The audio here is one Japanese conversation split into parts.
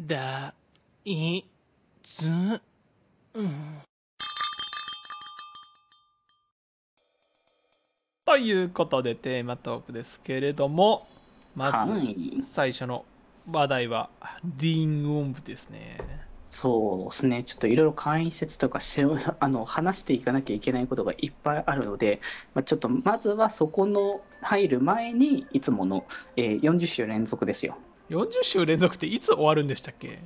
だ、い、つ、うん。ということでテーマトークですけれども、まず最初の話題はディーン・オンブですね。そうですね、ちょっといろいろ解説とか あの話していかなきゃいけないことがいっぱいあるので、まあ、ちょっとまずはそこの入る前に、いつもの、えー40週連続ですよ。40週連続っていつ終わるんでしたっけ？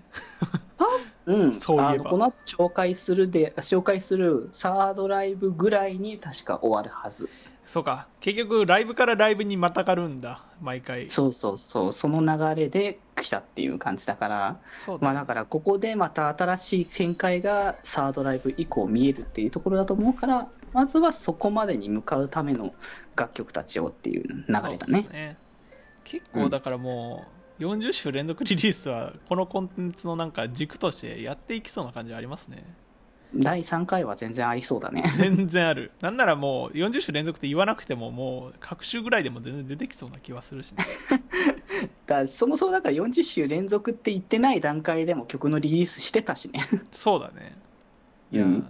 うん、そういえばあのこの後紹介するで紹介するサードライブぐらいに確か終わるはず。そうか。結局ライブからライブにまたがるんだ。毎回。そうそうそう、その流れで来たっていう感じだから、そうだ。まあだからここでまた新しい展開がサードライブ以降見えるっていうところだと思うから、まずはそこまでに向かうための楽曲たちをっていう流れだね。ね結構だからもう40週連続リリースはこのコンテンツのなんか軸としてやっていきそうな感じありますね。第3回は全然ありそうだね。全然ある。なんならもう40週連続って言わなくてももう各週ぐらいでも全然出てきそうな気はするしね。だそもそもだから40週連続って言ってない段階でも曲のリリースしてたしね。そうだね。いや、うん。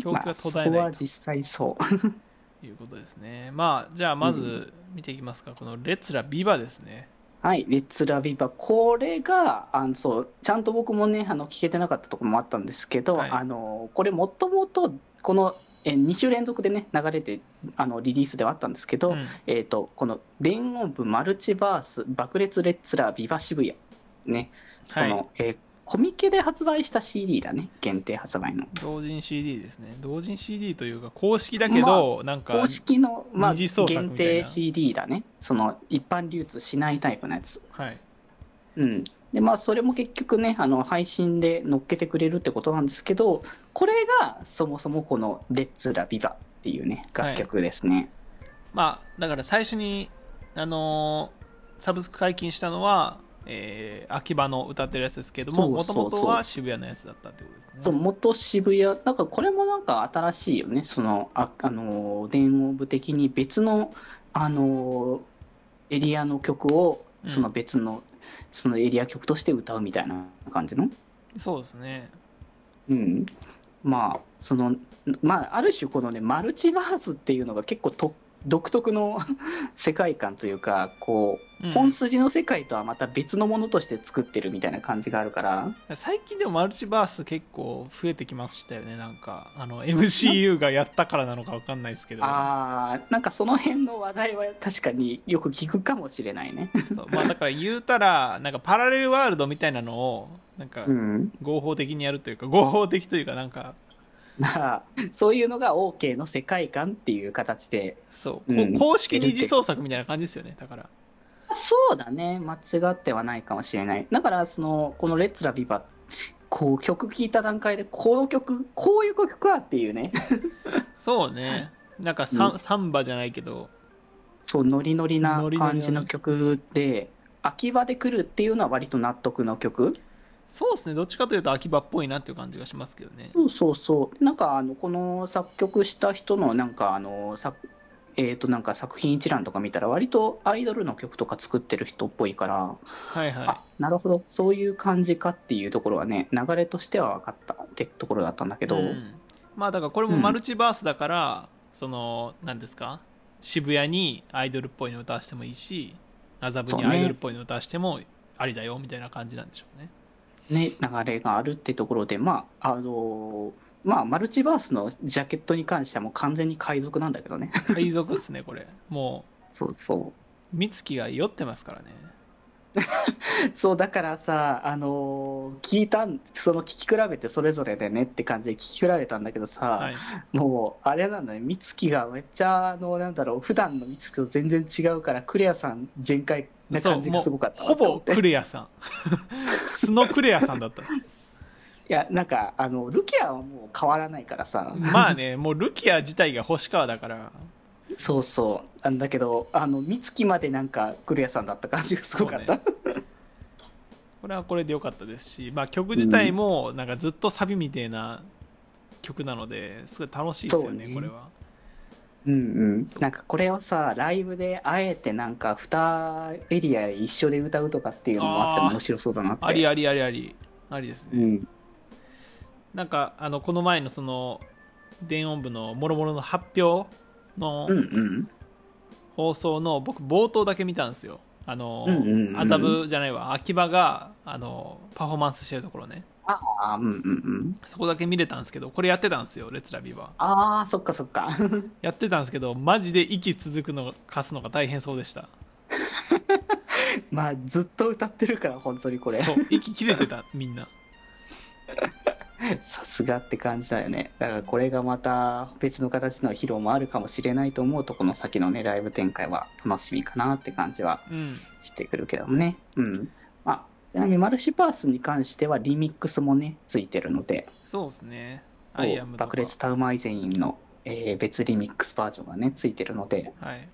教育が途絶えまあそこないとは実際そう。いうことですね。まあじゃあまず見ていきますか。この「レッツラビバ」ですねはい、レッツラビバ、これが、あのそうちゃんと僕もね、あの聞けてなかったところもあったんですけど、はい。あのこれ、もともとこのえ2週連続でね、流れてあのリリースではあったんですけど、うん。えー、とこの電音部マルチバース爆裂レッツラービバ渋谷、ね、はい。この、えーコミケで発売した CD だね、限定発売の。同人 CD ですね同人 CD というか公式だけど、なんか公式の、まあ、限定 CD だね、その一般流通しないタイプのやつ。はいうんでまあ、それも結局ね、あの配信で乗っけてくれるってことなんですけど、これがそもそもこの「レッツ・ラ・ビバ」っていうね、楽曲ですね。まあだから最初にあのーサブスク解禁したのは、えー秋葉の歌ってるやつですけどももともとは渋谷のやつだったってことですね。そう元渋谷、なんかこれもなんか新しいよね、そのああの電音部的に別のあのエリアの曲を、うん。その別の、そのエリア曲として歌うみたいな感じの？そうですね。うん、まあそのまあある種このねマルチバースっていうのが結構と独特の 世界観というかこう、うん。本筋の世界とはまた別のものとして作ってるみたいな感じがあるから。最近でもマルチバース結構増えてきましたよね。なんかあの MCU がやったからなのか分かんないですけど。あーなんかその辺の話題は確かによく聞くかもしれないね。そう。まあ、だから言うたらなんかパラレルワールドみたいなのをなんかうん、合法的にやるというか合法的というかなんかだからそういうのが OK の世界観っていう形でそう、うん。こ公式二次創作みたいな感じですよねだから。そうだね、間違ってはないかもしれない。だから、その、このレッツラビバ、こう、曲聴いた段階で、この曲、こういう曲かっていうね、そうね。なんかサ,、うん。サンバじゃないけど。そう、ノリノリな感じの曲で、秋葉で来るっていうのは割と納得の曲。そうですね。どっちかというと秋葉っぽいなっていう感じがしますけどね。そうそうそう。なんか、あの、この作曲した人の、なんか、あの、作、えっ、と、なんか作品一覧とか見たら、割とアイドルの曲とか作ってる人っぽいから、はいはあなるほど、そういう感じかっていうところはね、流れとしては分かったってところだったんだけい、ど、うん。まあだからこれもマルチバースだから、その何ですか？渋谷にアイドルっぽいの歌わしてもいいし麻布にアイドルっぽいの歌わしてもありだよみたいな感じなんでしょうねね、流れがあるってところで、まあ、あのまあ、マルチバースのジャケットに関してはもう完全に海賊なんだけどね。海賊っすねこれもそうそう美月が酔ってますからねう。そう、だからさ、あの聞いたん、その聞き比べてそれぞれでねって感じで聞き比べたんだけどさ、はいもう、あれなんだね、美月がめっちゃ、あの、なんだろう、普段の美月と全然違うから、クレアさん全開なそう感じがすごかったわほぼクレアさん。素のクレアさんだった。いや、なんか、あの、ルキアはもう変わらないからさ、まあねもうルキア自体が星川だから。そうそう。なんだけど、あの、美月までなんか、クレアさんだった感じがすごかった。これはこれで良かったですし、まあ、曲自体もなんかずっとサビみたいな曲なのですごい楽しいですよねね。これはうんうん。なんかこれをさ、ライブであえてなんか2エリア一緒で歌うとかっていうのもあっても面白そうだなって。ありありありありありですね、うん。なんかあのこの前のその電音部のもろもろの発表の。放送の僕冒頭だけ見たんですよあの、うんうんうん麻布じゃないわ秋葉があのパフォーマンスしてるところねああ、うんうんうん。そこだけ見れたんですけどこれやってたんですよレッツラビはああ、そっかそっか。やってたんですけどマジで息続くの貸すのが大変そうでした まあ、ずっと歌ってるから、本当にこれ。そう息切れてた みんなさすがって感じだよね。だからこれがまた別の形の披露もあるかもしれないと思うと、この先のね、ライブ展開は楽しみかなって感じはうんしてくるけどもね。うん。まあ、ちなみにマルチパースに関してはリミックスもね、ついてるので、そうですね。アイアムとか。爆裂タウマイゼインの、えー別リミックスバージョンがね、ついてるので、はい。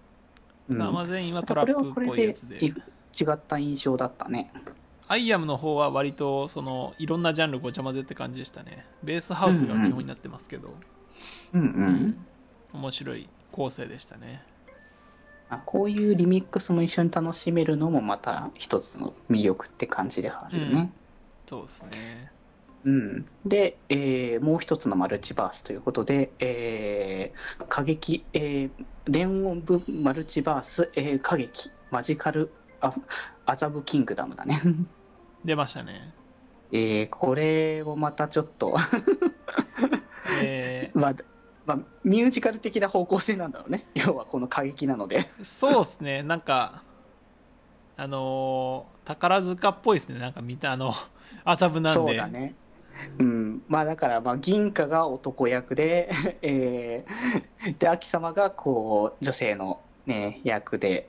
うん。アマゼインはトラップっぽいやつで。い違った印象だったね。アイアムの方は割とそのいろんなジャンルごちゃ混ぜって感じでしたね。ベースハウスが基本になってますけど、うんうん。うん面白い構成でしたね。あこういうリミックスも一緒に楽しめるのもまた一つの魅力って感じではあるよね。そうですね。うん、で、えーもう一つのマルチバースということで、えー過激、えー、連音部マルチバース、えー過激、マジカルアアザブキングダムだね。出ましたね。えーこれをまたちょっと、えまあ、まあ、ミュージカル的な方向性なんだろうね。要はこの過激なので。ーそうですねなんかあのー宝塚っぽいですねなんか見たあの麻布なんでそうだね。うん、まあだから、まあ、銀貨が男役で、えーで、秋様がこう、女性のね、役で、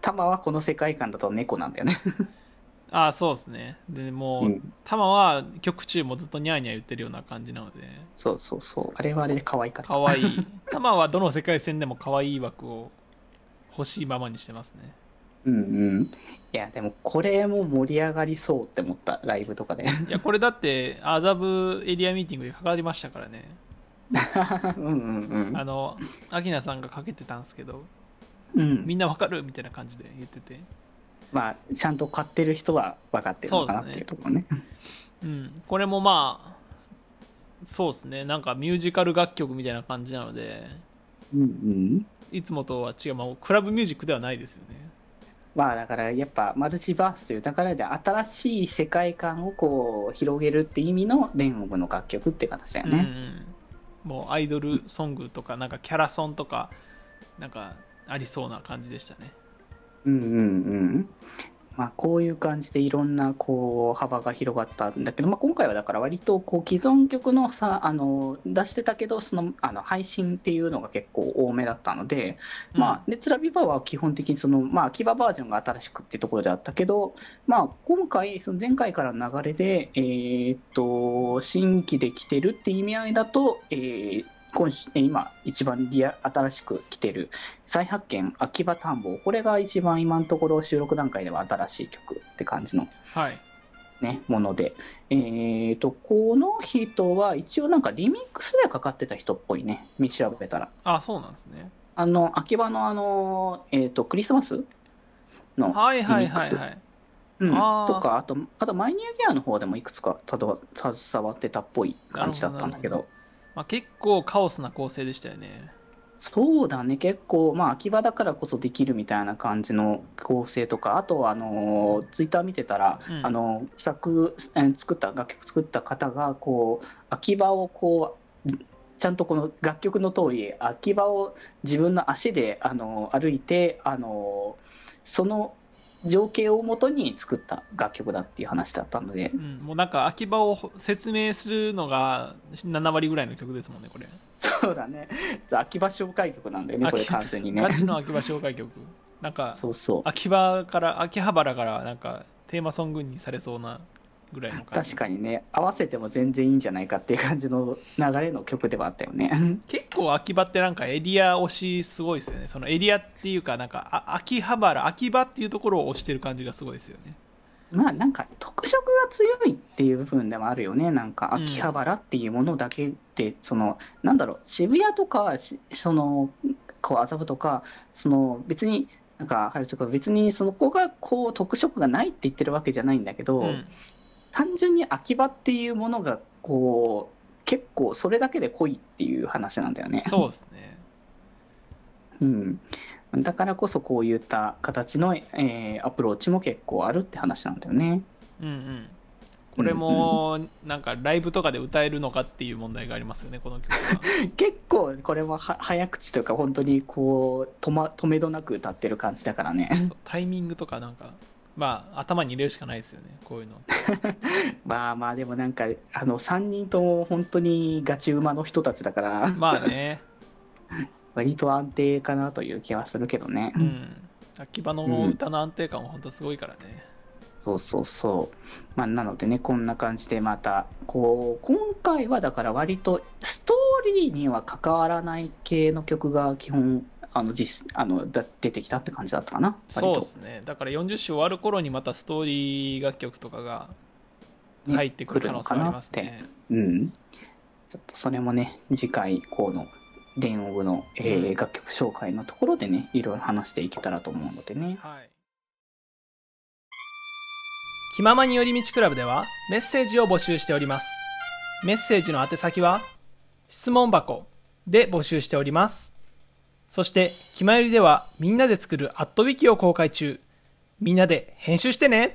玉はこの世界観だと猫なんだよね。ああそうですねでもう、うんタマは曲中もずっとニャーニャー言ってるような感じなのでそうそうそう。あれはあれで可愛かった。可愛い タマはどの世界線でも可愛い枠を欲しいままにしてますねうんうん。いや、でもこれも盛り上がりそうって思った、ライブとかで。いやこれだって麻布エリアミーティングでかかりましたからね うんうんあのアキナさんがかけてたんですけどうん。うん、みんなわかるみたいな感じで言っててまあ、ちゃんと買ってる人は分かってるのかなっていうところね。うんこれもまあそうですねなんかミュージカル楽曲みたいな感じなのでうんうん。いつもとは違う、まあ、クラブミュージックではないですよねまあだからやっぱマルチバースという宝で新しい世界観をこう広げるって意味の連音部の楽曲って形だよね。うんうんもうアイドルソングとかなんかキャラソンとかなんかありそうな感じでしたねうんうんうん。まあこういう感じでいろんなこう幅が広がったんだけど、まあ、今回はだから割とこう既存曲のさあの出してたけどそのあの配信っていうのが結構多めだったので、まあ、レツラビバは基本的にその、まあ、秋葉バージョンが新しくっていうところであったけど、まあ、今回、その前回からの流れで、えーっと、新規で来てるって意味合いだと、えー今今、一番リア新しく来てる再発見、秋葉探訪、これが一番今のところ収録段階では新しい曲って感じの、はい。ね、もので、えーっと、この人は一応なんかリミックスでかかってた人っぽいね、見調べたら。あそうなんですね。あの、秋葉のあの、えっ、と、クリスマスの、はいはいはいはい。うん、とか、あと、あと、マイニューギアの方でもいくつかたど携わってたっぽい感じだったんだけど、まあ、結構カオスな構成でしたよね。そうだね、結構、まあ、秋葉だからこそできるみたいな感じの構成とか、あとは、あの、ツイッター見てたら、うん。あの、作、えー作った、楽曲作った方が、こう、秋葉をこう、ちゃんとこの楽曲の通り、秋葉を自分の足であの歩いてあの、その情景をもとに作った楽曲だっていう話だったので。う、ん、もうなんか秋葉を説明するのが7割ぐらいの曲ですもんねこれ。そうだね、秋葉紹介曲なんだよね、これ、秋完全にね。ガチの秋葉紹介曲。なんかそうそう。秋葉から秋葉原からなんかテーマソングにされそうなぐらいの感じ。確かにね、合わせても全然いいんじゃないかっていう感じの流れの曲ではあったよね。結構秋葉ってなんかエリア推しすごいですよね。そのエリアっていうかなんかあ秋葉原秋葉っていうところを推してる感じがすごいですよね。まあなんか特色が強いっていう部分でもあるよね。なんかうん。秋葉原っていうものだけで、その、なんだろう、渋谷とか、しその、こう麻布とか、その別に、なんか原宿とか別にその子がこう特色がないって言ってるわけじゃないんだけど、うん単純に秋葉っていうものがこう結構それだけで濃いっていう話なんだよね。そうですね。うん、だからこそこういった形の、えーアプローチも結構あるって話なんだよね。うんうん。これもなんかライブとかで歌えるのかっていう問題がありますよねこの曲は。結構これもは早口というか本当にこう止,、ま、止めどなく歌ってる感じだからね。タイミングとかなんかまあ頭に入れるしかないですよねこういうの。まあまあでもなんかあの3人とも本当にガチ馬の人たちだから。まあね。割と安定かなという気はするけどね、うん。秋葉の歌の安定感は本当すごいからね、そうそうそう。まあ、なのでね、こんな感じでまた、こう、今回はだから割とストーリーには関わらない系の曲が基本、あの、実、あの、だ出てきたって感じだったかな。そうですね。だから40週終わる頃にまたストーリー楽曲とかがね入ってくる可能性ありますね。うん。ちょっとそれもね、次回以降の電音部の、えーうん楽曲紹介のところでね、いろいろ話していけたらと思うのでね。はい。気ままに寄り道クラブではメッセージを募集しております。メッセージの宛先は質問箱で募集しておりますそして気まよりではみんなで作るアットウィキを公開中。みんなで編集してね。